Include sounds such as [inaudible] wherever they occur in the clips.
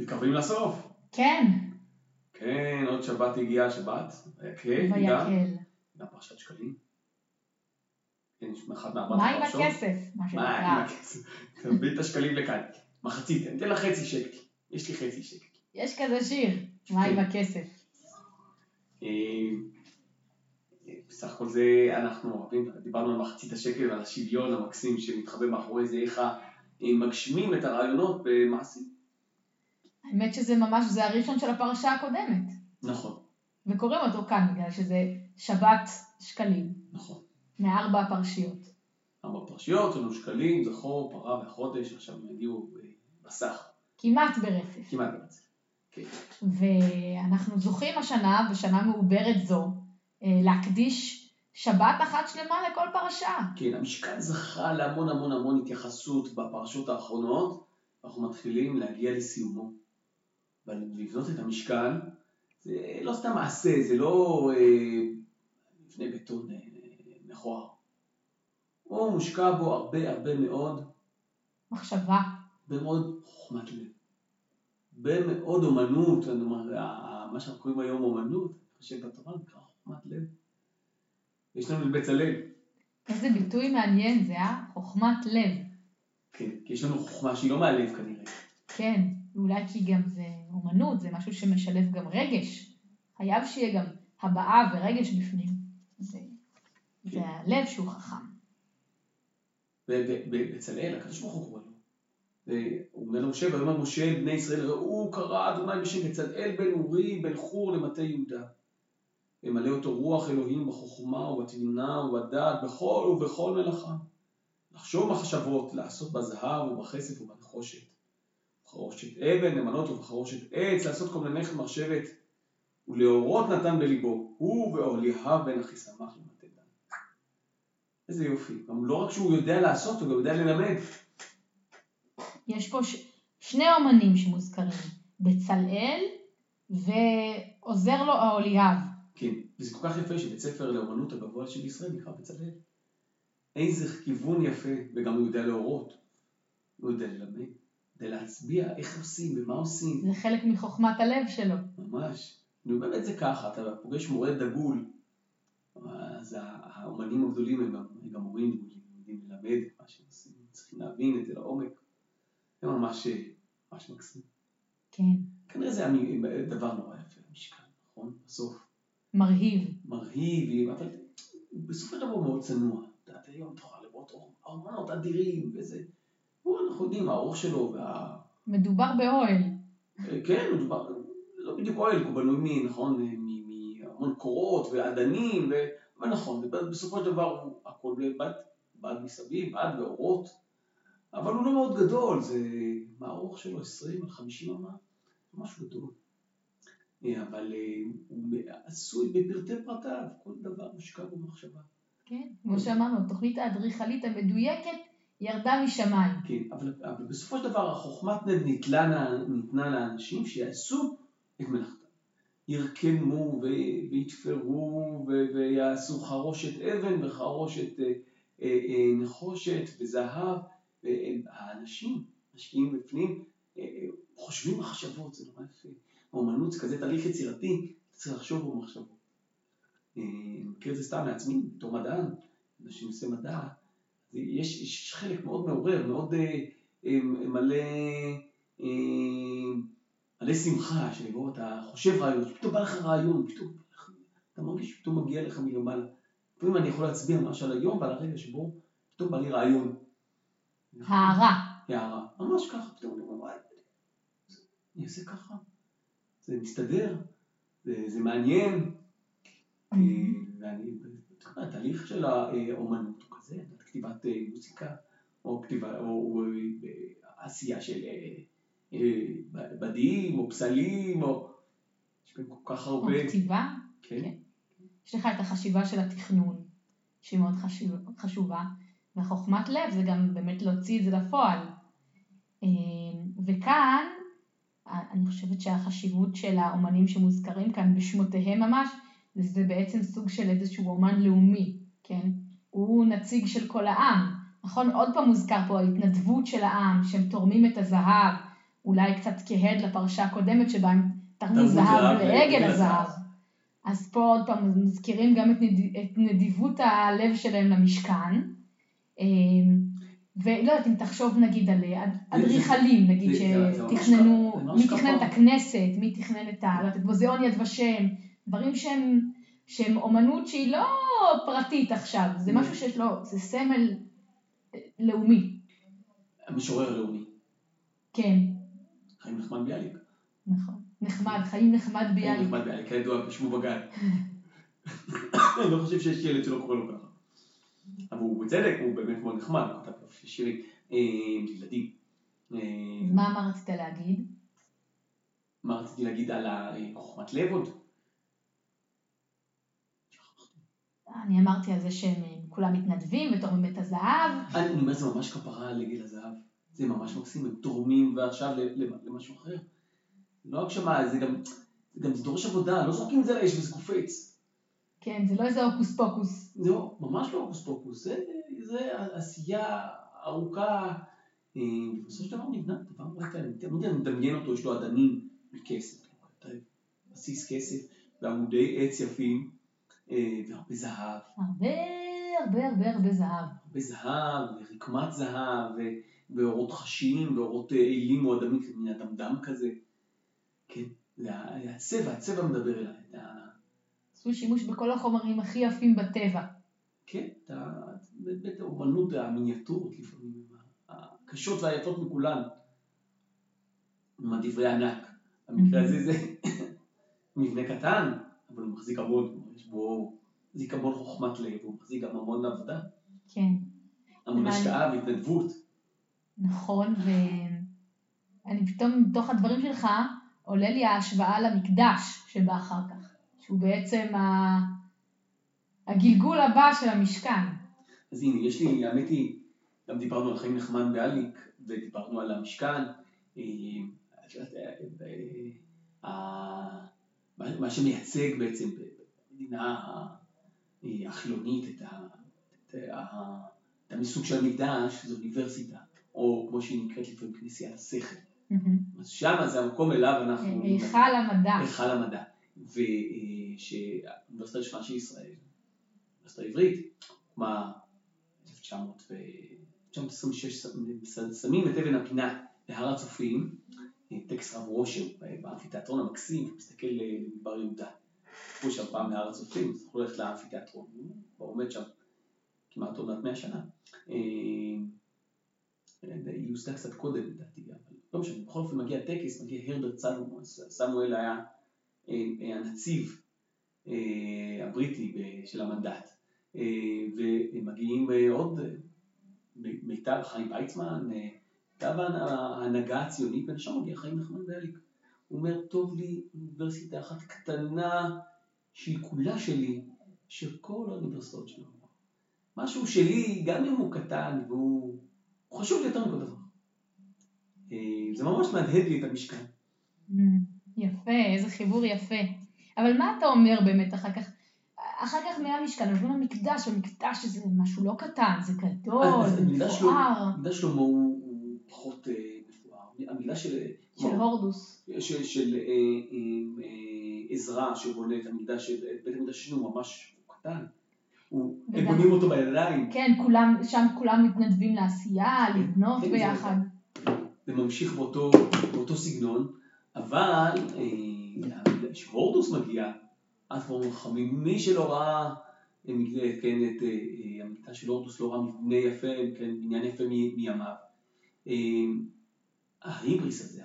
מתקרבים לסוף. כן, כן, עוד שבת הגיעה השבת. גם. ויקל. גם פרשת שקלים. כן, יש אחד מארבעת מה עם הפרשות. הכסף? מה מה עם. הכסף? תביא את השקלים לכאן. מחצית, אני אתן לך חצי שקל. יש לי חצי שקל. יש כזה שיר, מה עם כן. הכסף? אה, בסך הכל זה, אנחנו אוהבים, דיברנו על מחצית השקל ועל השוויון המקסים שמתחבא מאחורי זה, איך מגשימים את הרעיונות במעשים. האמת שזה ממש, זה הראשון של הפרשה הקודמת. נכון, וקוראים אותו כאן, בגלל שזה שבת שקלים, נכון. מארבע הפרשיות. ארבע פרשיות, לנו שקלים, זכור, פרה וחודש, עכשיו הם הגיעו בסך, כמעט ברצף. כמעט ברצף. כן. ואנחנו זוכים השנה, בשנה מעוברת זו, אה, להקדיש שבת אחת שלמה לכל פרשה. כן, המשכן זכה להמון המון המון התייחסות בפרשות האחרונות, אנחנו מתחילים להגיע לסיומו. אבל לבנות את המשכן, זה לא סתם מעשה, זה לא אה, מבנה בטון אה, מכוער. הוא מושקע בו הרבה הרבה מאוד, מחשבה. הרבה מאוד חוכמת לב. הרבה מאוד אומנות, מה שאנחנו קוראים היום אומנות, אני חושב בתורה נקרא חוכמת לב. יש לנו את בצלאל, איזה ביטוי מעניין זה, אה? חוכמת לב. כן, כי יש לנו חוכמה שהיא לא מהלב כנראה. כן, אולי כי גם זה אומנות, זה משהו שמשלב גם רגש. חייב שיהיה גם הבעה ורגש בפנים. זה, כן. זה הלב שהוא חכם. ובצלאל, הקדוש ברוך הוא קורא לו. והוא אומר למשה, ויאמר משה בני ישראל, ראו קרא אדוני בשם בצלאל בן אורי בן חור למטה יהודה. ימלא אותו רוח אלוהים בחוכמה ובתבינה ובדעת בכל ובכל מלאכה. לחשוב מחשבות, לעשות בזהב ובכסף ובנחושת. בחרושת אבן, למנות ובחרושת עץ, לעשות כל מיני מחשבת. ולאורות נתן בליבו, הוא ואוליאב בן אחיסמך למטה דן. איזה יופי. גם לא רק שהוא יודע לעשות, הוא גם יודע ללמד. יש פה ש... שני אומנים שמוזכרים, בצלאל ועוזר לו האוליאב. כן, וזה כל כך יפה שבית ספר לאומנות הגבוה של ישראל נקרא בצלאל. איזה כיוון יפה, וגם הוא יודע להורות. הוא יודע ללמד, יודע להצביע איך עושים ומה עושים. זה חלק מחוכמת הלב שלו. ממש. נו, באמת זה ככה, אתה פוגש מורה דגול, אז האומנים הגדולים הם גם, הם גם מורים דגולים, הם יודעים ללמד מה שהם עושים, צריכים להבין את זה לעומק. זה ממש, ממש מקסים. כן. כנראה זה דבר נורא יפה, המשכן, נכון? בסוף. מרהיב. מרהיב, אבל בסופו של דבר הוא מאוד צנוע. אתה יודעת, היום יכול לראות ארמונות אדירים וזה. הוא, אנחנו יודעים, האורך שלו וה... מדובר באוהל. כן, מדובר, לא בדיוק אוהל, הוא בנוי מ... נכון, מהמון קורות ואדנים, ו... אבל נכון, בסופו של דבר הוא הכל בד, בד מסביב, בד ואורות, אבל הוא לא מאוד גדול, זה... מה האורך שלו? 20 עד 50 אמה? משהו גדול. אה, אבל אה, הוא עשוי בפרטי פרטיו, כל דבר מושקע במחשבה. כן. כמו שאמרנו, התוכנית האדריכלית המדויקת ירדה משמיים. כן, אבל, אבל בסופו של דבר החוכמת לב ניתנה, ניתנה לאנשים שיעשו את מלאכתם. ירקמו ויתפרו ויעשו חרושת אבן וחרושת אה, אה, אה, נחושת וזהב. והאנשים משקיעים בפנים, חושבים מחשבות, זה נורא יפה. האומנות זה כזה תהליך יצירתי, צריך לחשוב במחשבות. אני מכיר את זה סתם מעצמי, בתור מדען, אנשים עושה מדע, יש, יש חלק מאוד מעורר, מאוד אה, אה, מלא, אה, מלא שמחה, שבו אתה חושב רעיון, פתאום בא לך רעיון, פתאום אתה מרגיש שפתאום מגיע לך מלמעלה. לפעמים אני יכול להצביע ממש על היום ועל הרגע שבו פתאום בא לי רעיון. הערה. הערה, ממש ככה, פתאום אני אומר, וואי, אני אעשה ככה, זה מסתדר, זה, זה מעניין, אה, ואני, התהליך של האומנות הוא כזה, כתיבת אה, מוזיקה, או כתיבה, או, או אה, עשייה של אה, בדים, או פסלים, או... יש כאן כל כך או הרבה... כתיבה. כן, כן. יש לך את החשיבה של התכנון, שהיא מאוד חשוב, חשובה, וחוכמת לב זה גם באמת להוציא את זה לפועל. וכאן, אני חושבת שהחשיבות של האומנים שמוזכרים כאן בשמותיהם ממש, זה בעצם סוג של איזשהו אומן לאומי, כן? הוא נציג של כל העם. נכון, עוד פעם מוזכר פה ההתנדבות של העם, שהם תורמים את הזהב, אולי קצת כהד לפרשה הקודמת שבה הם תרמו זהב לעגל הזהב. אז פה עוד פעם מזכירים גם את, נד... את נדיבות הלב שלהם למשכן. אה, ולא יודעת אם תחשוב נגיד על אדריכלים, נגיד שתכננו, מי תכנן את. הכנסת, מי תכנן את ה- לא יד ושם, דברים שהם, שהם אומנות שהיא לא פרטית עכשיו, זה משהו שיש לו, זה סמל אה, לאומי, המשורר הלאומי, כן, חיים נחמן ביאליק. נכון, נחמד, חיים נחמד חיים ביאליק, נחמן ביאליק, כידוע בשמו בגן. [laughs] אני לא חושב שיש ילד שלא קורא לו ככה. אבל הוא בצדק, הוא באמת מאוד נחמד, הוא כתב שירים אה, לילדים. אה, מה רצית להגיד? מה רציתי להגיד על החוכמת לב עוד? אני אמרתי על זה שהם אה, כולם מתנדבים ותורמים את הזהב, אני אומר, זה ממש כפרה עגל הזהב. זה ממש מקסים, הם תורמים ועכשיו למשהו אחר. לא הגשמה, זה גם, זה גם זה דורש עבודה, לא זורקים את זה לאש וזה קופץ. כן, זה לא איזה הוקוס פוקוס, זה לא, ממש לא הוקוס פוקוס, זה, זה עשייה ארוכה. אה, ובסופו של דבר נבנה דבר רק אני תמיד אני מדמיין אותו, יש לו אדנים מכסף, יודע, בסיס כסף, ועמודי עץ יפים, והרבה זהב, הרבה הרבה הרבה הרבה זהב, הרבה זהב, ורקמת זהב, ואורות חשיים, ואורות אה, אלים או אדמים, מין אדמדם כזה. כן, הצבע, הצבע מדבר אליי. עשו שימוש בכל החומרים הכי יפים בטבע. כן, באמת האומנות המיניאטורות לפעמים, הקשות והיפות מכולן. עם הדברי ענק. במקרה הזה זה [laughs] מבנה קטן, אבל הוא מחזיק המון, יש בו זיכרון חוכמת לב, הוא מחזיק גם המון עבודה, כן, המון. השקעה והתנדבות. נכון, ואני פתאום, מתוך הדברים שלך, עולה לי ההשוואה למקדש שבא אחר כך, שהוא בעצם ה... הגלגול הבא של המשכן. אז הנה, יש לי, האמת היא, גם דיברנו על חיים נחמן ביאליק, ודיברנו על המשכן. אה, אה, אה, מה שמייצג בעצם במדינה ה- אה, החילונית את ה- את ה- את המסוג של המקדש, זו אוניברסיטה, או כמו שהיא נקראת לפעמים כנסיית השכל. אז שמה זה המקום אליו אנחנו... היכל המדע. היכל המדע. ושהאוניברסיטה הראשונה של ישראל, האוניברסיטה העברית, הוקמה ב-1926, שמים את אבן הפינה בהר הצופים, טקס רב רושם באמפיתיאטרון המקסים, מסתכל למדבר יהודה. כמו שם פעם בהר הצופים, אז יכול ללכת לאמפיתיאטרון, הוא עומד שם כמעט עוד מעט 100 שנה. אה, היא הוסדה קצת קודם לדעתי, אבל לא משנה, בכל אופן מגיע טקס, מגיע הרברט סמואל, סמואל היה אה, אה, הנציב אה, הבריטי של המנדט, אה, ומגיעים אה, עוד, אה, מ- מיטל חיים ויצמן, אה, מיטב ההנ- ההנהגה הציונית, ולשם מגיע חיים נחמן ביאליק. הוא אומר, טוב לי אוניברסיטה אחת קטנה שהיא כולה שלי, של כל האוניברסיטאות שלנו. משהו שלי, גם אם הוא קטן והוא הוא חשוב לי יותר מכל דבר. אה, זה ממש מהדהד לי את המשכן. Mm, יפה, איזה חיבור יפה. אבל מה אתה אומר באמת אחר כך? אחר כך מהמשכן עוברים למקדש, המקדש זה משהו לא קטן, זה גדול, זה מפואר, המקדש שלמה הוא פחות אה, מפואר. המקדש של... של הורדוס. של, אה, עזרא שבונה את המקדש, את בית המקדש שלנו הוא ממש קטן. הוא, הם בונים אותו בידיים, כן, כולם, שם כולם מתנדבים לעשייה, לבנות כן, ביחד. זה ממשיך באותו, באותו סגנון, אבל אה, כשהורדוס מגיע, אז כבר חכמים, מי שלא ראה אה, כן, את אה, המקדש של הורדוס, לא ראה מבנה יפה, כן, בניין יפה מימיו. ההיבריס הזה,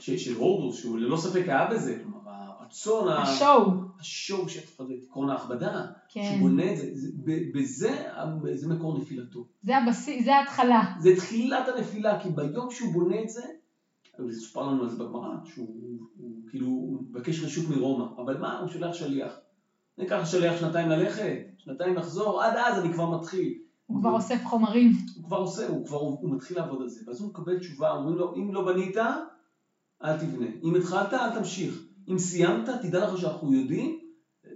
של הורדוס, שהוא ללא ספק היה בזה, כלומר הרצון, השואו, השואו של עקרון ההכבדה, כן. שהוא בונה את זה, זה- בזה זה מקור נפילתו. זה הבסיס, זה ההתחלה. זה תחילת הנפילה, כי ביום שהוא בונה את זה, וזה סופר לנו על זה בגמרא, שהוא הוא, כאילו הוא מבקש רשות מרומא, אבל מה, הוא שולח שליח. אני אקח שליח שנתיים ללכת, שנתיים לחזור, עד אז אני כבר מתחיל. הוא כבר אוסף חומרים. הוא כבר עושה, הוא כבר, הוא מתחיל לעבוד על זה, ואז הוא מקבל תשובה, אומרים לו, אם לא בנית, אל תבנה. אם התחלת, אל תמשיך. אם סיימת, תדע לך שאנחנו יודעים,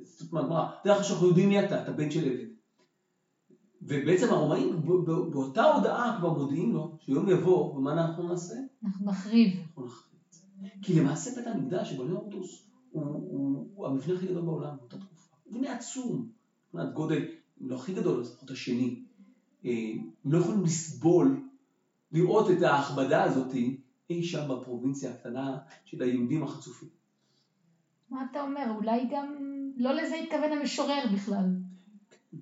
זאת אומרת, מה, תדע לך שאנחנו יודעים מי אתה, אתה בן של עבד. ובעצם הרומאים באותה הודעה כבר מודיעים לו שיום יבוא, ומה אנחנו נעשה? אנחנו נחריב. אנחנו נחריב. כי למעשה בית המקדש שבונה הורדוס הוא, הוא, הוא המבנה הכי גדול בעולם באותה תקופה. הוא מבנה עצום, מבחינת גודל, אם לא הכי גדול, לפחות השני. אה, הם לא יכולים לסבול, לראות את ההכבדה הזאת אי שם בפרובינציה הקטנה של היהודים החצופים. מה אתה אומר? אולי גם לא לזה התכוון המשורר בכלל.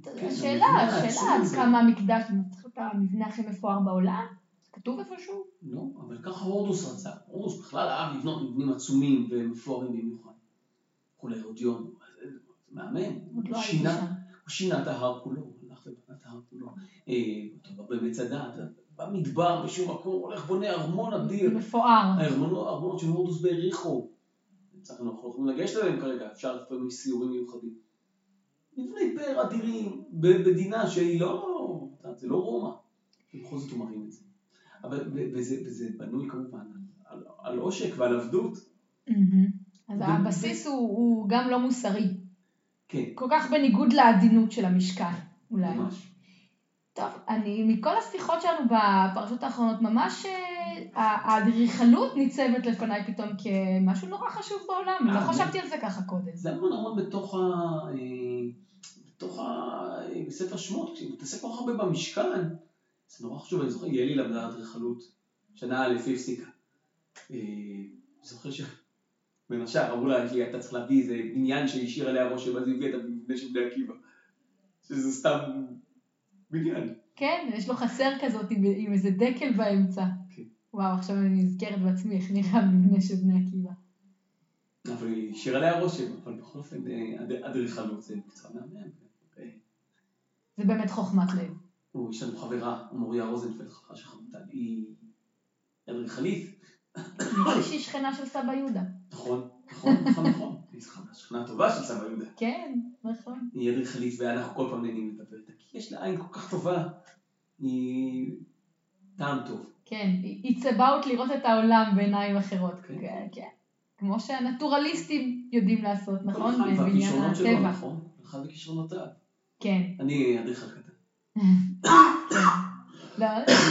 כן, השאלה, המבנה השאלה העצום עד. כמה המקדש צריך להיות המבנה הכי מפואר בעולם? כתוב איפשהו? לא, אבל ככה הורדוס רצה. הורדוס בכלל אהב לבנות מבנים עצומים ומפוארים במיוחד. כולי. עוד לא הוא שינה, את ההר כולו, הלך ובנה את ההר כולו. אה, הרבה מצדה, במדבר, בשום מקום, הולך בונה ארמון אדיר. מפואר. הארמונות של הורדוס בהריחו. אנחנו לא יכולים לגשת אליהם כרגע, אפשר לפעמים סיורים מיוחדים. מבני פאר אדירים, במדינה שהיא לא, זה לא רומא. ובכל זאת הוא מרים את זה. אבל, וזה, וזה בנוי כמובן על, עושק ועל עבדות. אז הבסיס הוא, הוא גם לא מוסרי. כן, כל כך בניגוד לעדינות של המשכן, אולי. ממש. טוב, אני, מכל השיחות שלנו בפרשות האחרונות, ממש אה, האדריכלות ניצבת לפניי פתאום כמשהו נורא חשוב בעולם. אה, לא זה- חשבתי על זה ככה קודם. זה המון המון בתוך ה... אה, בתוך ה... אה, בספר שמות, כשהיא מתעסק כל כך הרבה במשכן, זה נורא חשוב, אני זוכר, יעלי למדה אדריכלות, שנה א' היא הפסיקה. אה, אני זוכר ש... בין השאר, אמרו לה, "כי אתה צריך להביא איזה בניין שהשאיר עליה אז היא הביאה את המבנה של בני עקיבא. שזה סתם בניין. כן, יש לו חסר כזאת עם, עם איזה דקל באמצע. כן. וואו, עכשיו אני נזכרת בעצמי איך נראה המבנה של בני עקיבא. אבל היא השאירה עליה רושם, אבל בכל אופן, אה, אד- אדריכלות זה מקצוע מהמם. אה, זה באמת חוכמת לב. הוא, יש לנו חברה, מוריה רוזנפלד, חברה של חמוטל, היא אדריכלית, נראה לי שהיא שכנה של סבא יהודה. נכון, נכון, נכון, נכון, [laughs] שכנה- טובה של סבא יהודה. כן, נכון. היא אדריכלית ואנחנו כל פעם נהנים לדבר איתה, כי יש לה עין כל כך טובה, היא טעם טוב. כן, it's about לראות את העולם בעיניים אחרות. כן. כן, כן. כמו שהנטורליסטים יודעים לעשות, נכון? כל אחד והכישרונות שלו. נכון? כל אחד וכישרונותיו. כן, אני אדריכל קטן. [coughs] כן. לא,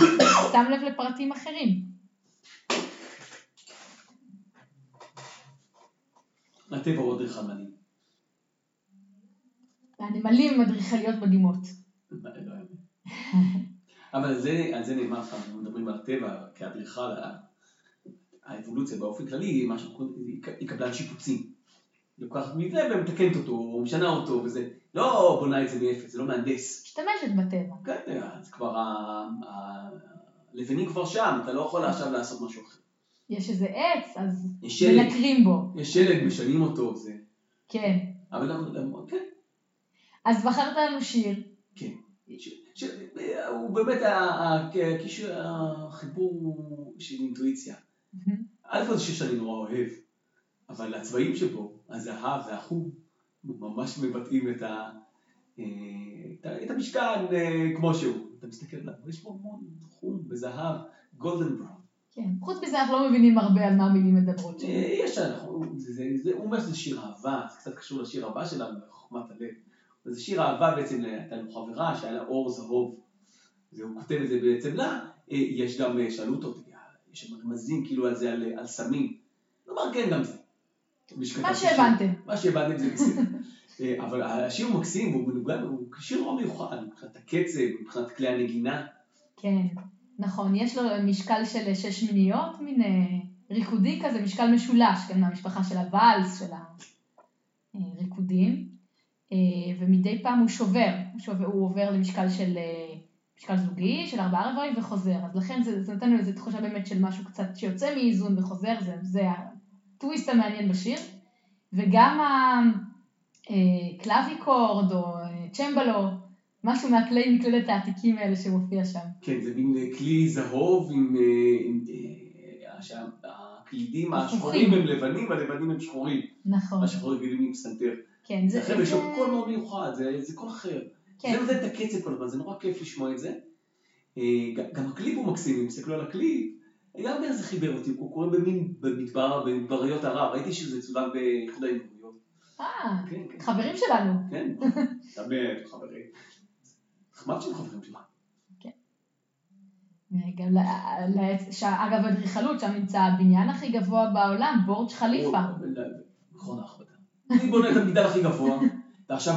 [coughs] שם לב לפרטים אחרים. הטבע הוא אדריכל מדהים. הנמלים הם אדריכליות מדהימות. לא. אבל על זה, על זה נאמר לך, אנחנו מדברים על הטבע כאדריכל, האבולוציה באופן כללי היא משהו, היא היא קבלן שיפוצים. לוקחת מבנה ומתקנת אותו, או משנה אותו, וזה לא בונה את זה מאפס, זה לא מהנדס. משתמשת בטבע. כן, אז כבר הלבנים כבר שם, אתה לא יכול עכשיו לעשות משהו אחר. יש איזה עץ, אז מנקרים בו. יש שלג, משנים אותו, זה... כן. אבל למה- למה- כן, אז בחרת לנו שיר. כן. הוא באמת, החיבור של אינטואיציה. א' זה שיר שאני נורא אוהב, אבל הצבעים שבו, הזהב והחום, ממש מבטאים את, ה, אה, את, המשכן אה, כמו שהוא. אתה מסתכל עליו, יש בו המון חום וזהב, גולדן בראון. כן. חוץ מזה אנחנו לא מבינים הרבה על מה המילים מדברות שם. אה, יש, אנחנו- הוא אומר שזה שיר אהבה, זה קצת קשור לשיר הבא שלנו, לחוכמת הלב. זה שיר אהבה בעצם, הייתה לנו חברה שהיה לה אור זהוב, והוא כותב את זה בעצם לה, אה, יש גם, אה, שאלו אותו, יש שם רמזים כאילו על זה, על, על סמים. הוא אמר כן, גם זה. מה. שהבנתם. מה שהבנתם זה בסדר. אבל השיר הוא מקסים, והוא מנוגן, הוא שיר נורא מיוחד, מבחינת הקצב, מבחינת כלי הנגינה. כן, נכון. יש לו משקל של שש מיניות, מין אה, ריקודי כזה, משקל משולש, כן, מהמשפחה של הוואלס, של הריקודים. אה, ומדי פעם הוא שובר, הוא, שובר, הוא עובר למשקל של אה, משקל זוגי, של ארבעה רבעים וחוזר. אז לכן זה, זה נותן לנו איזו תחושה באמת של משהו קצת שיוצא מאיזון וחוזר, זה, זה הטוויסט המעניין בשיר. וגם הקלאביקורד או אה, צ'מבלו, משהו מהכלי מקלדת העתיקים האלה שמופיע שם. כן, זה מין אה, כלי זהוב עם... אה, עם אה, הקלידים השחורים הם לבנים והלבנים הם שחורים. נכון, השחורים רגילים עם פסנתר. כן, זה... לכן יש לו זה- קול מאוד מיוחד, זה זה קול אחר. כן. זה נותן את הקצב כל הזמן, זה נורא כיף לשמוע את זה. גם- הקליפ הוא מקסים, אם תסתכלו על הקליפ, גם כן זה חיבר אותי, הוא קורה במין במדבר, במדבריות ערב, ראיתי שזה צולם באיחוד האמירויות. אה, כן, כן. חברים שלנו. כן, [laughs] חברים. נחמד שהם חברים שלך. לעץ- ש- אגב, אדריכלות, שם נמצא הבניין הכי גבוה בעולם, בורג' חליפה. מכון ההכבדה. אני בונה את המגדל הכי גבוה, ועכשיו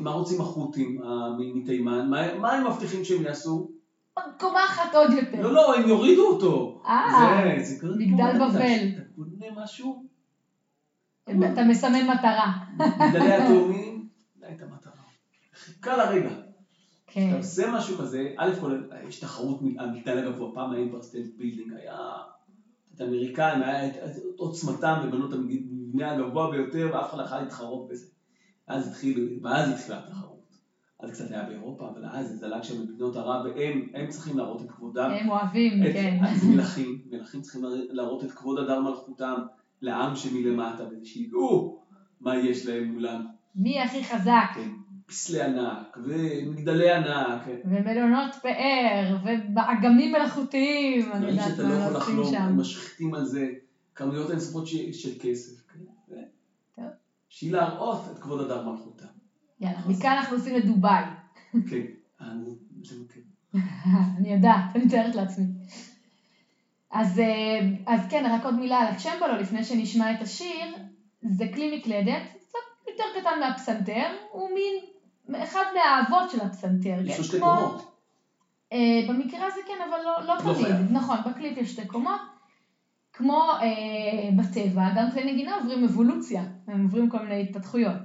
מה רוצים, החות'ים אה, מתימן? מה, הם מבטיחים שהם יעשו? קומה אחת עוד יותר. לא, לא, הם יורידו אותו. אה, מגדל בבל. אתה בונה משהו, אתה מסמן מטרה. מגדלי התאומים, די את המטרה. חיכה לרגע. כן. אתה עושה משהו כזה, א' כל, יש תחרות, מ- המגדל הגבוה, פעם ה Empire State Building היה, את האמריקאים, היה את את עוצמתם ובנו את המבנה הגבוה ביותר, ואף אחד לא יכול להתחרות בזה. אז התחיל, ואז התחילה התחרות. אז קצת היה באירופה, אבל אז זה זלג שם במדינות ערב, והם הם צריכים להראות את כבודם. הם אוהבים, את- כן. אז מלכים, מלכים צריכים להראות את כבוד הדר מלכותם לעם שמלמטה, ושידעו מה יש להם מולם. מי הכי חזק? כן, פסלי ענק, ומגדלי ענק, ומלונות פאר, ובאגמים מלאכותיים. אני דברים יודעת שאתה מה לא הם יכול עושים לחלום. הם משחיתים על זה כמויות אינסופות של, כסף. כן? שהיא להראות את כבוד הדר מלכותה. יאללה, מכאן אנחנו עושים לדובאי. כן, אה. [laughs] אני יודעת, אני מתארת לעצמי. אז, אה, אז כן, רק עוד מילה על הצ'מבלו לפני שנשמע את השיר. זה כלי מקלדת, קצת יותר קטן מהפסנתר, הוא מין אחד מהאבות של הפסנתר. יש כן? לו שתי כמו- קומות. אה, במקרה הזה כן, אבל לא, לא לא תמיד. נכון, בקליפ יש שתי קומות. כמו אה, בטבע, גם כלי נגינה עוברים אבולוציה, הם עוברים כל מיני התפתחויות.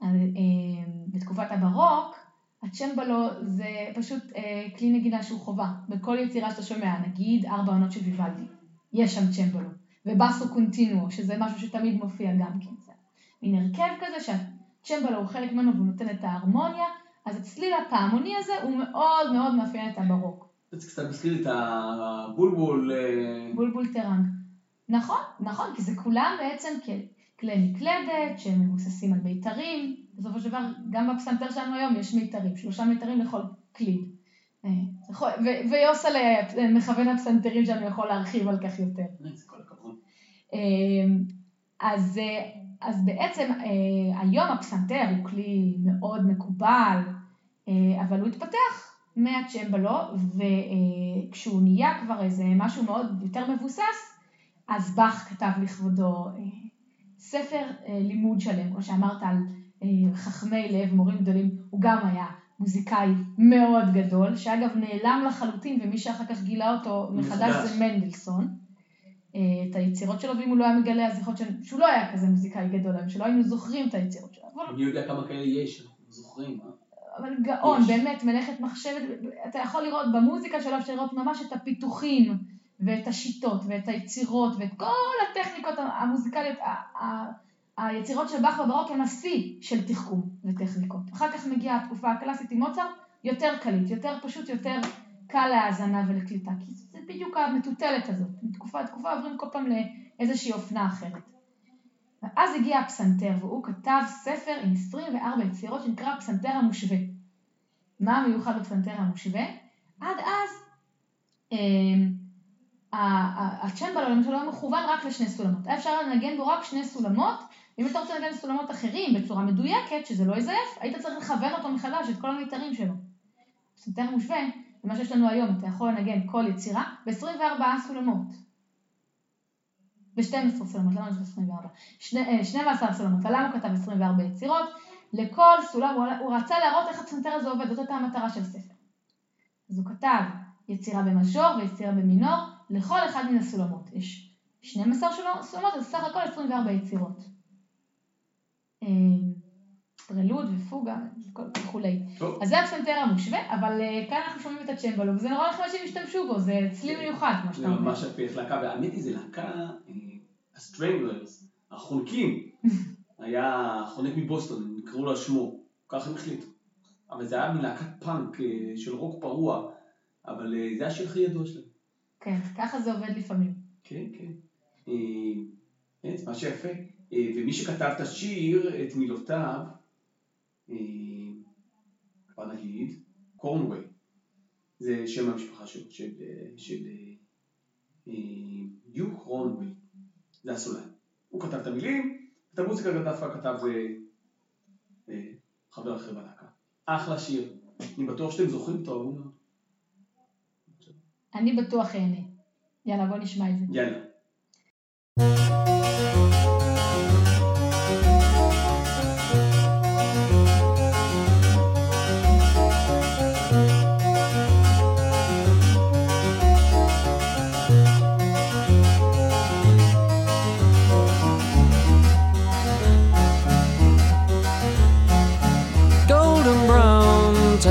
אז, אה, בתקופת הברוק, הצ'מבלו זה פשוט אה, כלי נגינה שהוא חובה. בכל יצירה שאתה שומע, נגיד ארבע עונות של ויוולדי, יש שם צ'מבלו. ובאסו קונטינואו, שזה משהו שתמיד מופיע גם כן. זה מין הרכב כזה שהצ'מבלו הוא חלק ממנו והוא נותן את ההרמוניה, אז הצליל הפעמוני הזה הוא מאוד מאוד מאפיין את הברוק. זה קצת מזכיר לי את הבולבול. אה, בולבול טראנג. נכון, נכון, כי זה כולם בעצם כלי מקלדת שמבוססים על מיתרים. בסופו של דבר, גם בפסנתר שלנו היום יש מיתרים, שלושה מיתרים לכל קליד. אה, ויוסל אה, מכוון הפסנתרים שלנו יכול להרחיב על כך יותר. אז, אז בעצם אה, היום הפסנתר הוא כלי מאוד מקובל, אה, אבל הוא התפתח מהצ'מבלו, וכשהוא נהיה כבר איזה משהו מאוד יותר מבוסס, אז באך כתב לכבודו אה, ספר אה, לימוד שלם, כמו שאמרת על אה, חכמי לב, מורים גדולים, הוא גם היה מוזיקאי מאוד גדול, שאגב נעלם לחלוטין, ומי שאחר כך גילה אותו מחדש. זה מנדלסון. אה, את היצירות שלו, ואם הוא לא היה מגלה, אז יכול להיות שהוא לא היה כזה מוזיקאי גדול שלא היינו זוכרים את היצירות שלו. אני יודע כמה כאלה יש, אנחנו זוכרים. אה? אבל גאון, יש. באמת, מלאכת מחשבת, אתה יכול לראות במוזיקה שלו, אפשר לראות ממש את הפיתוחים, ואת השיטות, ואת היצירות, ואת כל הטכניקות המוזיקליות, היצירות של באך בברוק הם השיא של תחכום וטכניקות. אחר כך מגיעה התקופה הקלאסית עם מוצרט, יותר קליט, יותר פשוט, יותר קל להאזנה ולקליטה, כי זה בדיוק המטוטלת הזאת. מתקופה לתקופה עוברים כל פעם לאיזושהי אופנה אחרת. ואז הגיע הפסנתר, והוא כתב ספר עם 24 יצירות שנקרא הפסנתר המושווה. מה המיוחד בפסנתר המושווה? עד אז אה, הצ'מבלו למשל היה מכוון רק לשני סולמות. היה אפשר לנגן בו רק שני סולמות, ואם אתה רוצה לנגן סולמות אחרים בצורה מדויקת, שזה לא יזייף, היית צריך לכוון אותו מחדש, את כל המיתרים שלו. פסנתר מושווה, זה מה שיש לנו היום, אתה יכול לנגן כל יצירה ב-24 סולמות. ב-12 סולמות, למה חושבת 24? שני- אה, 12 סולמות, ולמה הוא כתב 24 יצירות? לכל סולם, הוא, הוא רצה להראות איך הפסנתר הזה עובד, זאת הייתה המטרה של ספר. אז הוא כתב יצירה במז'ור ויצירה במינור לכל אחד מן הסולמות. יש 12 סולמות, אז סך הכל 24 יצירות. פרלוד ופוגה וכולי. אז זה הפסנתר המושווה, אבל אה, כאן אנחנו שומעים את הצ'מבלו, וזה נורא נחמד שהם השתמשו בו, זה צליל מיוחד, כמו שאתה זה אומר. ממש על פי איך להקה, והאמת היא, זה להקה, ה Stranglers, החונקים, [laughs] היה חונק מבוסטון, הם נקראו לו על שמו, ככה הם החליטו. אבל זה היה מלהקת פאנק אה, של רוק פרוע, אבל אה, זה השיר הכי ידוע שלהם. כן, ככה זה עובד לפעמים. כן, כן. זה מה שיפה. ומי שכתב את השיר, את מילותיו, כבר נגיד, קורנווי. זה שם המשפחה שלו, של, אה, של אה, אה, דיוק קורנווי. זה הסולן. הוא כתב את המילים, את המוזיקה דווקא כתב אה, חבר אחר בלהקה. אחלה שיר. אני בטוח שאתם זוכרים, תאהבו מאוד. אני בטוח אהנה. יאללה, בוא נשמע את זה. יאללה.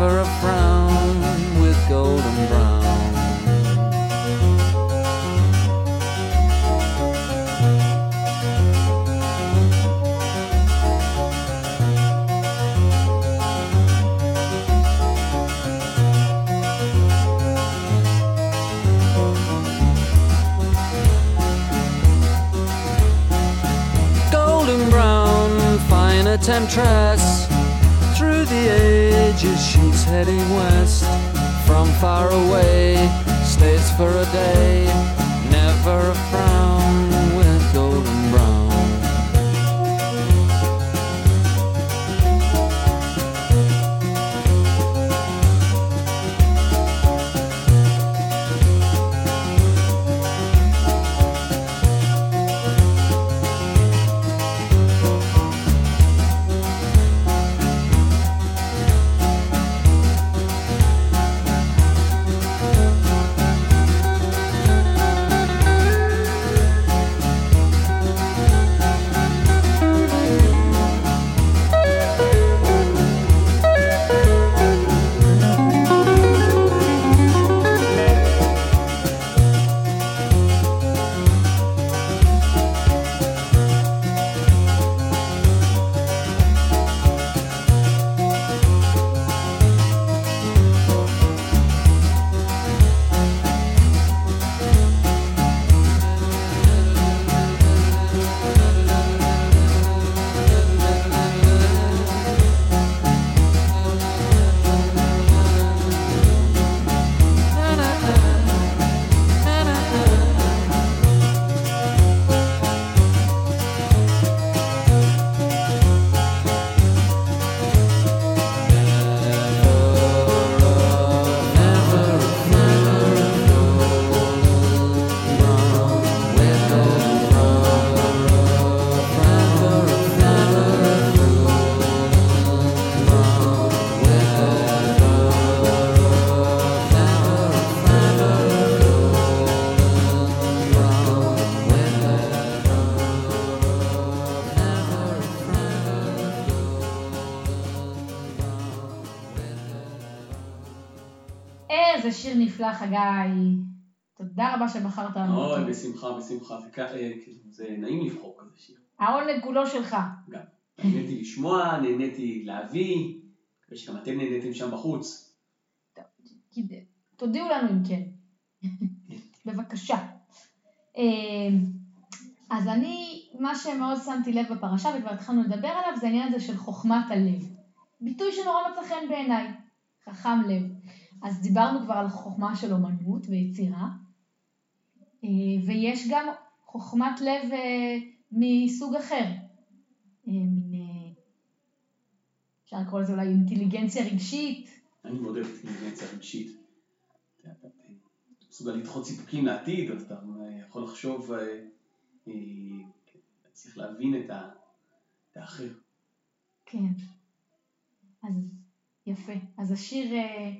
never a frown with golden brown golden brown, fine temptress. The ages, she's heading west. From far away, stays for a day. Never a frown שבחרת לנו אותו. אוי, בשמחה, בשמחה. זה אה, כאילו, זה נעים לבחור כזה שיר. העונג כולו שלך. גם. נהניתי לשמוע, נהניתי להביא, מקווה שגם אתם נהניתם שם בחוץ. תודיעו לנו אם כן. בבקשה. אמ, אז אני, מה שמאוד שמתי לב בפרשה וכבר התחלנו לדבר עליו זה העניין הזה של חוכמת הלב. ביטוי שנורא מצא חן בעיניי, חכם לב. אז דיברנו כבר על חוכמה של אומנות ויצירה, אה, ויש גם חוכמת לב אה, מסוג אחר, אה, מין, אה, אפשר לקרוא לזה אולי אינטליגנציה רגשית, אני מאוד אוהב אינטליגנציה רגשית. אתה מסוגל לדחות סיפוקים לעתיד, אז אתה אה, יכול לחשוב, אה, אה, צריך להבין את האחר. כן. אז יפה. אז השיר אה,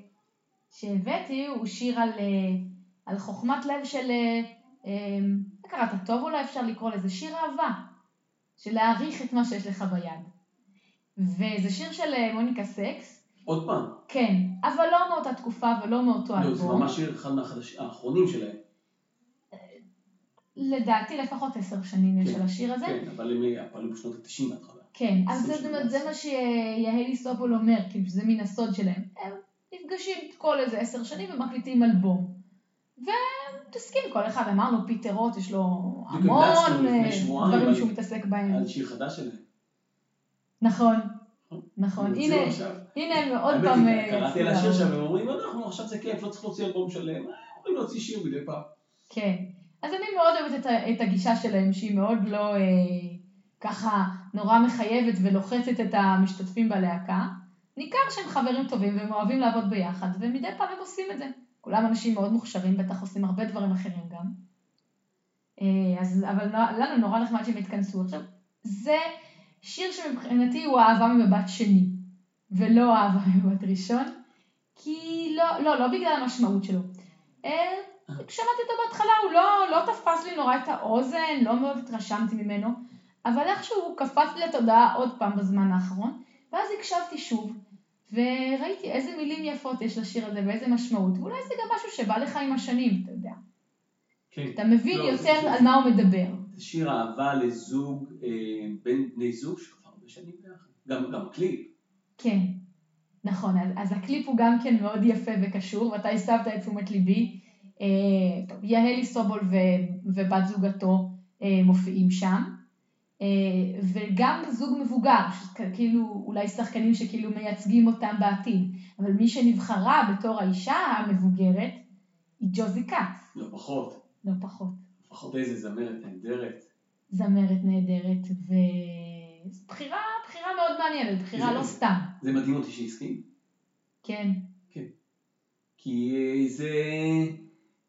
שהבאתי הוא שיר על, אה, על חוכמת לב של, אה, אה, מה קראת טוב אולי אפשר לקרוא לזה? שיר אהבה. של להעריך את מה שיש לך ביד. וזה שיר של אה, מוניקה סקס, עוד פעם, כן, אבל לא מאותה תקופה ולא מאותו לא, זה אלבום. ממש שיר אחד מהחדשים- האחרונים שלהם. לדעתי לפחות עשר שנים יש כן, על השיר הזה. כן, אבל הם אה, פעלו בשנות ה-90 בהתחלה. כן, אז זה, זאת. אומרת, זה מה שיהלי סובול אומר, כאילו שזה מן הסוד שלהם. הם נפגשים כל איזה עשר שנים ומקליטים אלבום. ומתעסקים, כל אחד, אמרנו, פיטר רוט, יש לו המון אה, דברים שהוא מתעסק בהם. על שיר חדש שלהם. נכון, נכון. הוציאו הנה. הנה הם עוד פעם... אה, קראתי על השיר. שם, הם אומרים, אנחנו עכשיו זה כיף, לא צריך להוציא אלבום שלם, אה, יכולים להוציא שיר מדי פעם. כן. אז אני מאוד אוהבת את, הגישה שלהם, שהיא מאוד לא ככה נורא מחייבת ולוחצת את המשתתפים בלהקה. ניכר שהם חברים טובים והם אוהבים לעבוד ביחד, ומדי פעם הם עושים את זה. כולם אנשים מאוד מוכשרים, בטח עושים הרבה דברים אחרים גם. אה, אז, אבל נו- לנו נורא נחמד שהם התכנסו. עכשיו, זה שיר שמבחינתי הוא אהבה ממבט שני, ולא אהבה ממבט ראשון, כי לא, לא, לא בגלל המשמעות שלו. אה, כששמעתי אותו בהתחלה הוא לא, לא תפס לי נורא את האוזן, לא מאוד התרשמתי ממנו, אבל איכשהו הוא קפץ לי לתודעה עוד פעם בזמן האחרון, ואז הקשבתי שוב, וראיתי איזה מילים יפות יש לשיר הזה ואיזה משמעות, ואולי זה גם משהו שבא לך עם השנים, אתה יודע. כן. אתה מבין לא, יותר זה- על מה הוא מדבר. זה שיר אהבה לזוג, אה, בין בני זוג שכבר הרבה שנים ביחד. גם גם קליפ. כן, נכון, אז, אז הקליפ הוא גם כן מאוד יפה וקשור, ואתה הסבת את תשומת ליבי. אה, יהלי סובול ו, ובת זוגתו אה, מופיעים שם, וגם זוג מבוגר, כאילו אולי שחקנים שכאילו מייצגים אותם בעתיד, אבל מי שנבחרה בתור האישה המבוגרת היא ג'וזי כץ, לא פחות. לא פחות. לפחות איזה זמרת נהדרת. זמרת נהדרת, וזו בחירה, מאוד מעניינת, בחירה זה- לא סתם, זה מדהים אותי שהסכים. כן. כי אה, זה...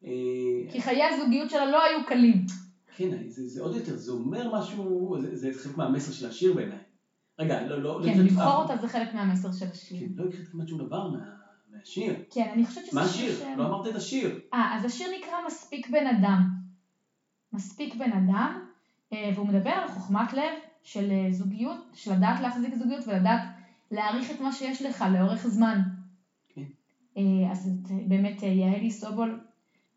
אה, כי חיי הזוגיות שלה לא היו קלים. כן, זה, זה עוד יותר, זה אומר משהו, זה, זה חלק מהמסר של השיר בעיניי. רגע, לא, לא, כן, לא, לבחור אותה זה חלק מהמסר של השיר. כן, לא הקראת כמעט שום דבר מה, מהשיר. כן, אני חושבת שזה מה שיר השיר? ש- לא אמרת את השיר. אה, אז השיר נקרא מספיק בן אדם. מספיק בן אדם, אה, והוא מדבר על חוכמת לב של אה, זוגיות, של לדעת להחזיק זוגיות ולדעת להעריך את מה שיש לך לאורך זמן. כן. אה, אז אה, באמת אה, יעלי סובול,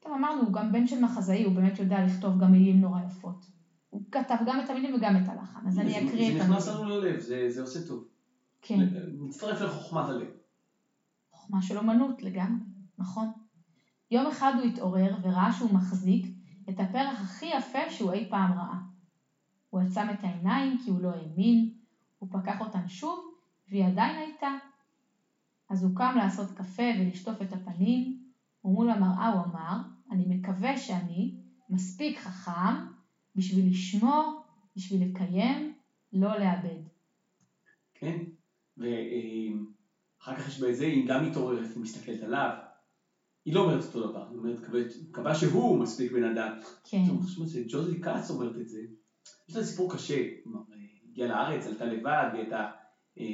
טוב אמרנו, הוא גם בן של מחזאי, הוא באמת יודע לכתוב גם מילים נורא יפות. הוא כתב גם את המילים וגם את הלחן, אז אני אקריא את זה נכנס המילים. לנו ללב, זה, זה עושה טוב. כן. מצטרף לחוכמת הלב. חוכמה של אומנות לגמרי, נכון. יום אחד הוא התעורר וראה שהוא מחזיק את הפרח הכי יפה שהוא אי פעם ראה. הוא עצם את העיניים כי הוא לא האמין, הוא פקח אותן שוב והיא עדיין הייתה. אז הוא קם לעשות קפה ולשטוף את הפנים, ומול המראה הוא אמר, אני מקווה שאני מספיק חכם בשביל לשמור, בשביל לקיים, לא לאבד. כן? ואחר כך יש בזה, היא גם מתעוררת ומסתכלת עליו. היא לא אומרת אותו דבר, היא אומרת, "מקווה- שהוא מספיק בן אדם. כן, טוב, חשוב שג'וזי כץ אומרת את זה. יש לה סיפור קשה. כלומר, אה, הגיעה לארץ, עלתה לבד, והיא הייתה... אה,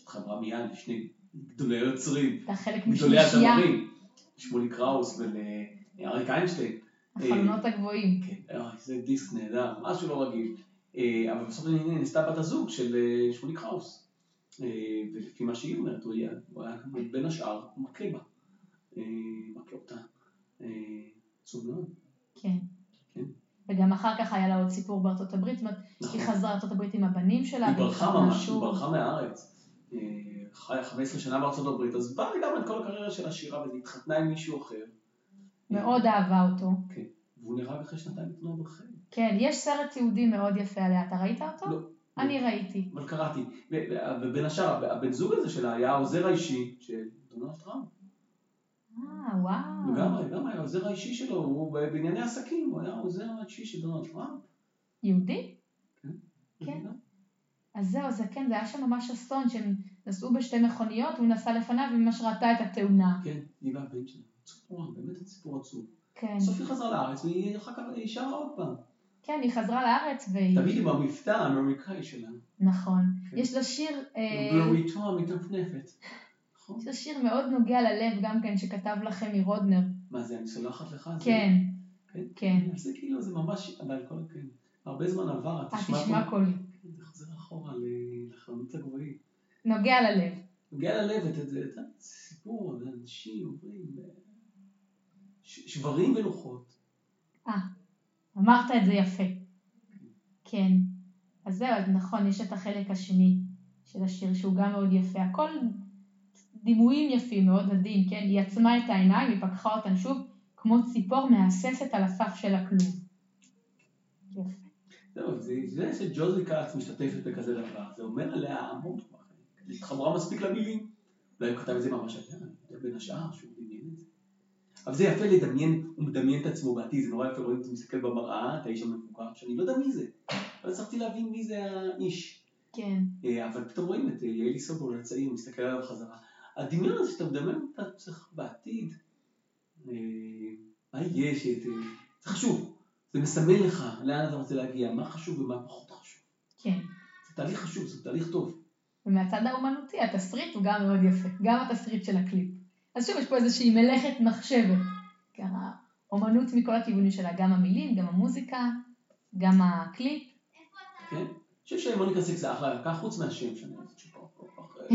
התחברה מיד לשני גדולי היוצרים, אתה חלק גדולי משלישייה, הזמרים, שמולי קראוס ולאריק איינשטיין. החלונות הגבוהים. כן, אוי, זה דיסק נהדר, משהו לא רגיל. אה, אבל בסוף נעשתה בת הזוג של אה, שמולי קראוס. אה, ולפי מה שהיא אומרת, הוא היה בין השאר מכה בה. אה, מכה אותה. אה, עצוב מאוד. כן. כן. וגם אחר כך היה לה עוד סיפור בארצות הברית, זאת אומרת, נכון. היא חזרה לארצות הברית עם הבנים שלה, היא ברחה ממש, היא. ברחה מהארץ. אה, חיה 15 שנה בארצות הברית, אז באה לגמרי את כל הקריירה של השירה, והיא התחתנה עם מישהו אחר. מאוד אהבה אותו. כן. והוא נהרג אחרי שנתיים בתנועה בחיים. כן, יש סרט תיעודי מאוד יפה עליה, אתה ראית אותו? לא. אני ראיתי. אבל קראתי. ובין השאר, הבן זוג הזה שלה היה העוזר האישי של דונלד טראמפ. אה, וואו. לגמרי, לגמרי, העוזר האישי שלו, הוא בענייני עסקים, הוא היה העוזר האישי של דונלד טראמפ. יהודי? כן. מבינה? אז זהו, זה כן, זה היה שם ממש אסון, שהם נסעו בשתי מכוניות, הוא נסע לפניו וממש ראתה את התאונה. כן, היא והבן שלה. נורא, באמת סיפור עצוב. כן. בסוף היא חזרה לארץ, והיא אחר כך היא שרה עוד פעם. כן, היא חזרה לארץ והיא... תמיד עם המבטא האמריקאי שלה. נכון. כן. יש לה שיר... אה, בלוריתו המתנפנפת. נכון? יש לה שיר מאוד נוגע ללב גם כן, שכתב לכם מרודנר. מה זה, אני סולחת לך? כן, כן. כן. זה כאילו, זה ממש, אבל כל כן. הרבה זמן עבר, את אה, תשמע קולי. אחורה ל- לחלומות הגבוהים. נוגע ללב. נוגע ללב את הסיפור, אנשים עוברים, אה, שברים ולוחות. אמרת את זה יפה. כן. אז זהו, נכון, יש את החלק השני של השיר שהוא גם מאוד יפה. הכל דימויים יפים מאוד, עדין, כן? היא עצמה את העיניים, היא פקחה אותן שוב, כמו ציפור מהססת על הסף של הכלוב. יפה. זהו, זה זה שג'וזי כץ משתתפת בכזה דבר, זה אומר עליה המון כבר. היא התחברה מספיק למילים. אולי הוא כתב את זה ממש יודע, בין השאר, שהוא דמיין את זה. אבל זה יפה לדמיין, הוא מדמיין את עצמו בעתיד, זה נורא יפה, רואים אתה מסתכל במראה, את האיש המבוגר, שאני לא יודע מי זה. לא הצלחתי להבין מי זה האיש. כן. אה, אבל פתאום רואים את אה, אלי סובול הצעיר, מסתכל עליו חזרה. הדמיון הזה שאתה מדמיין את עצמך בעתיד, אה, מה שאת- זה חשוב, זה לך לאן אתה רוצה להגיע, מה חשוב ומה פחות חשוב. כן. זה תהליך חשוב, זה תהליך טוב. ומהצד האומנותי, התסריט הוא גם מאוד יפה, גם התסריט של הקליפ. אז שוב, יש פה איזושהי מלאכת מחשבת. אומנות מכל הכיוונים שלה, גם המילים, גם המוזיקה, גם הקליפ. כן? אני חושב שמוניקה סקס זה אחלה להקה, חוץ מהשם שאני אוהבת שפה. פה, פה, פה. [laughs]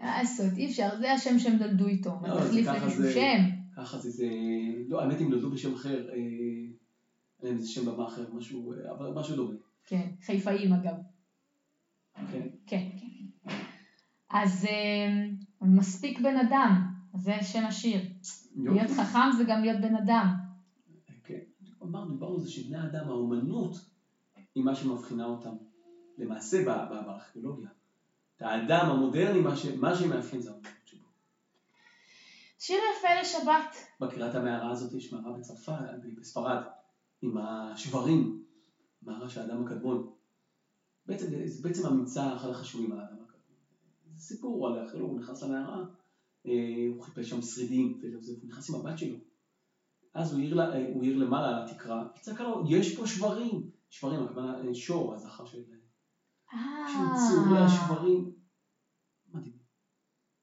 מה לעשות, אי אפשר, זה השם שהם נולדו איתו. מה לא, תחליף למישהו שם? ככה זה, זה, לא, האמת הם נולדו בשם אחר, אה, אין להם איזה שם במה אחר, משהו, אה, אבל משהו דומה. כן, חיפאים אגב. כן? כן, כן. אז אה, מספיק בן אדם, זה שם השיר. להיות יופי. חכם זה גם להיות בן אדם. כן. אמרנו, דיברנו על זה שבני האדם, האומנות היא מה שמבחינה אותם. למעשה בארכיאולוגיה. את האדם המודרני, מה ש- מה שמאפיין זה האומנות. שיר יפה לשבת. בקריאת המערה הזאת יש מערה בצרפת, בספרד, עם השברים, מערה של האדם הקדמון. בעצם, זה בעצם הממצא אחד החשובים על האדם הקדמון. זה סיפור על הארכיאולוג, הוא נכנס למערה, אה, הוא חיפש שם שרידים, והוא נכנס עם הבת שלו. אז הוא העיר, לה- אה, הוא העיר למעלה על התקרה, וצעקה לו, יש פה שברים. שברים, הכוונה אה, שור, הזכר של... אה, של ציורי השברים. מדהים.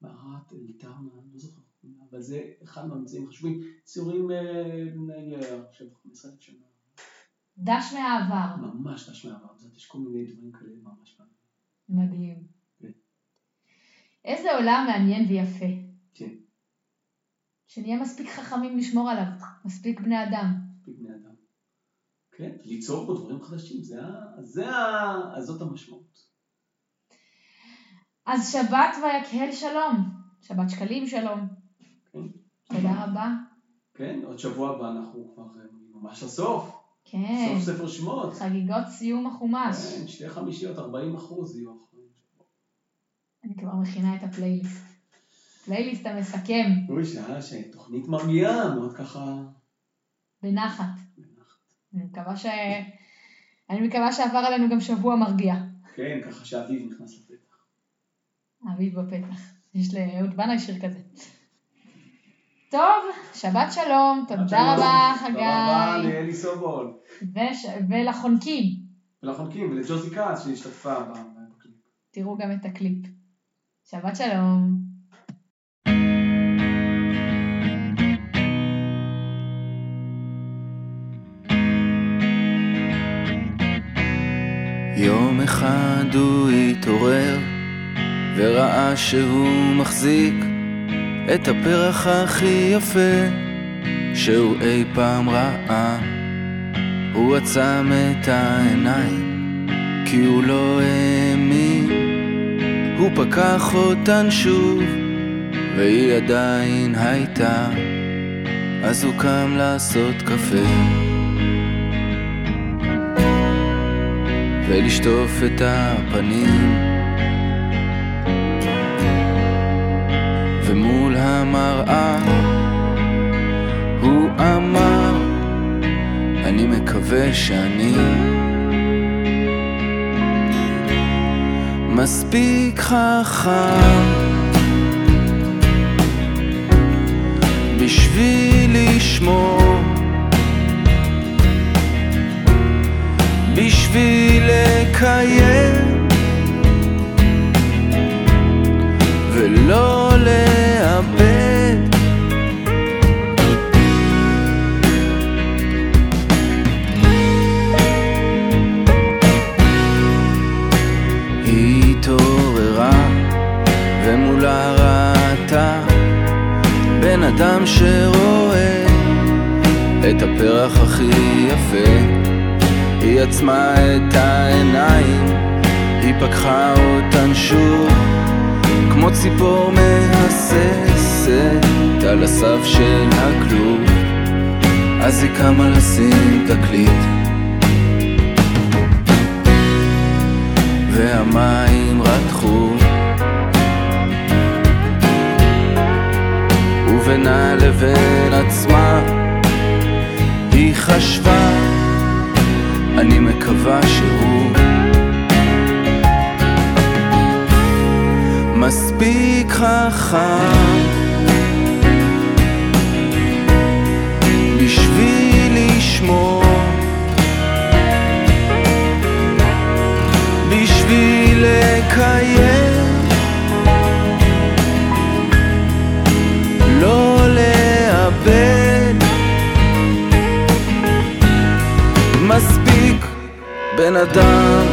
מערת ליטרנה, לא זוכר, אבל זה אחד מהממצאים החשובים. ציורים בני אה, עכשיו 15 אלף שנה. דש מהעבר. ממש דש מהעבר, זאת יש כל מיני דברים כאלה ממש מעניינים. מדהים. כן. איזה עולם מעניין ויפה. כן, שנהיה מספיק חכמים לשמור עליו, מספיק בני אדם. מספיק בני אדם. כן, ליצור פה דברים חדשים, זה ה... זה ה... זאת המשמעות. אז שבת ויקהל שלום. שבת שקלים שלום. תודה רבה. כן, עוד שבוע הבא אנחנו כבר אה, ממש לסוף. כן. סוף ספר שמות. חגיגות סיום החומש. כן, שתי חמישיות, 40 אחוז יהיו אחרונים. אני כבר מכינה את הפלייליסט. פלייליסט המסכם, אוי, שעה שתוכנית מרגיעה, מאוד ככה... בנחת. בנחת. אני מקווה ש... אני מקווה שעבר עלינו גם שבוע מרגיע. כן, ככה שאביב נכנס לפתח. אביב בפתח. יש לאהוד בנאי שיר כזה. טוב, שבת שלום, תודה שלום. רבה תודה רבה חגי. ליהלי סובול. וש... ולחונקים, ולחונקים, ולג'וזי כץ שהשתתפה ב- בקליפ. תראו גם את הקליפ. שבת שלום. יום אחד הוא התעורר וראה שהוא מחזיק את הפרח הכי יפה שהוא אי פעם ראה. הוא עצם את העיניים כי הוא לא האמין. הוא פקח אותן שוב והיא עדיין הייתה. אז הוא קם לעשות קפה. ולשטוף את הפנים המראה. הוא אמר אני מקווה שאני מספיק חכם בשביל לשמור בשביל לקיים ולא לאבד אדם שרואה את הפרח הכי יפה. היא עצמה את העיניים, היא פקחה אותן שוב, כמו ציפור מהססת על הסף של הכלוב. אז היא קמה לשים תקליט והמים רתחו ובינה לבין עצמה. היא חשבה אני מקווה שהוא מספיק חכם. בשביל לשמור בשביל לקיים לא לאבד. מספיק בן אדם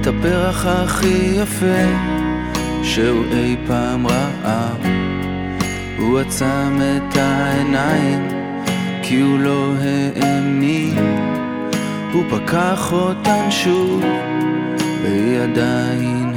את הפרח הכי יפה שהוא אי פעם ראה. הוא עצם את העיניים כי הוא לא האמין. הוא פקח אותן שוב והיא עדיין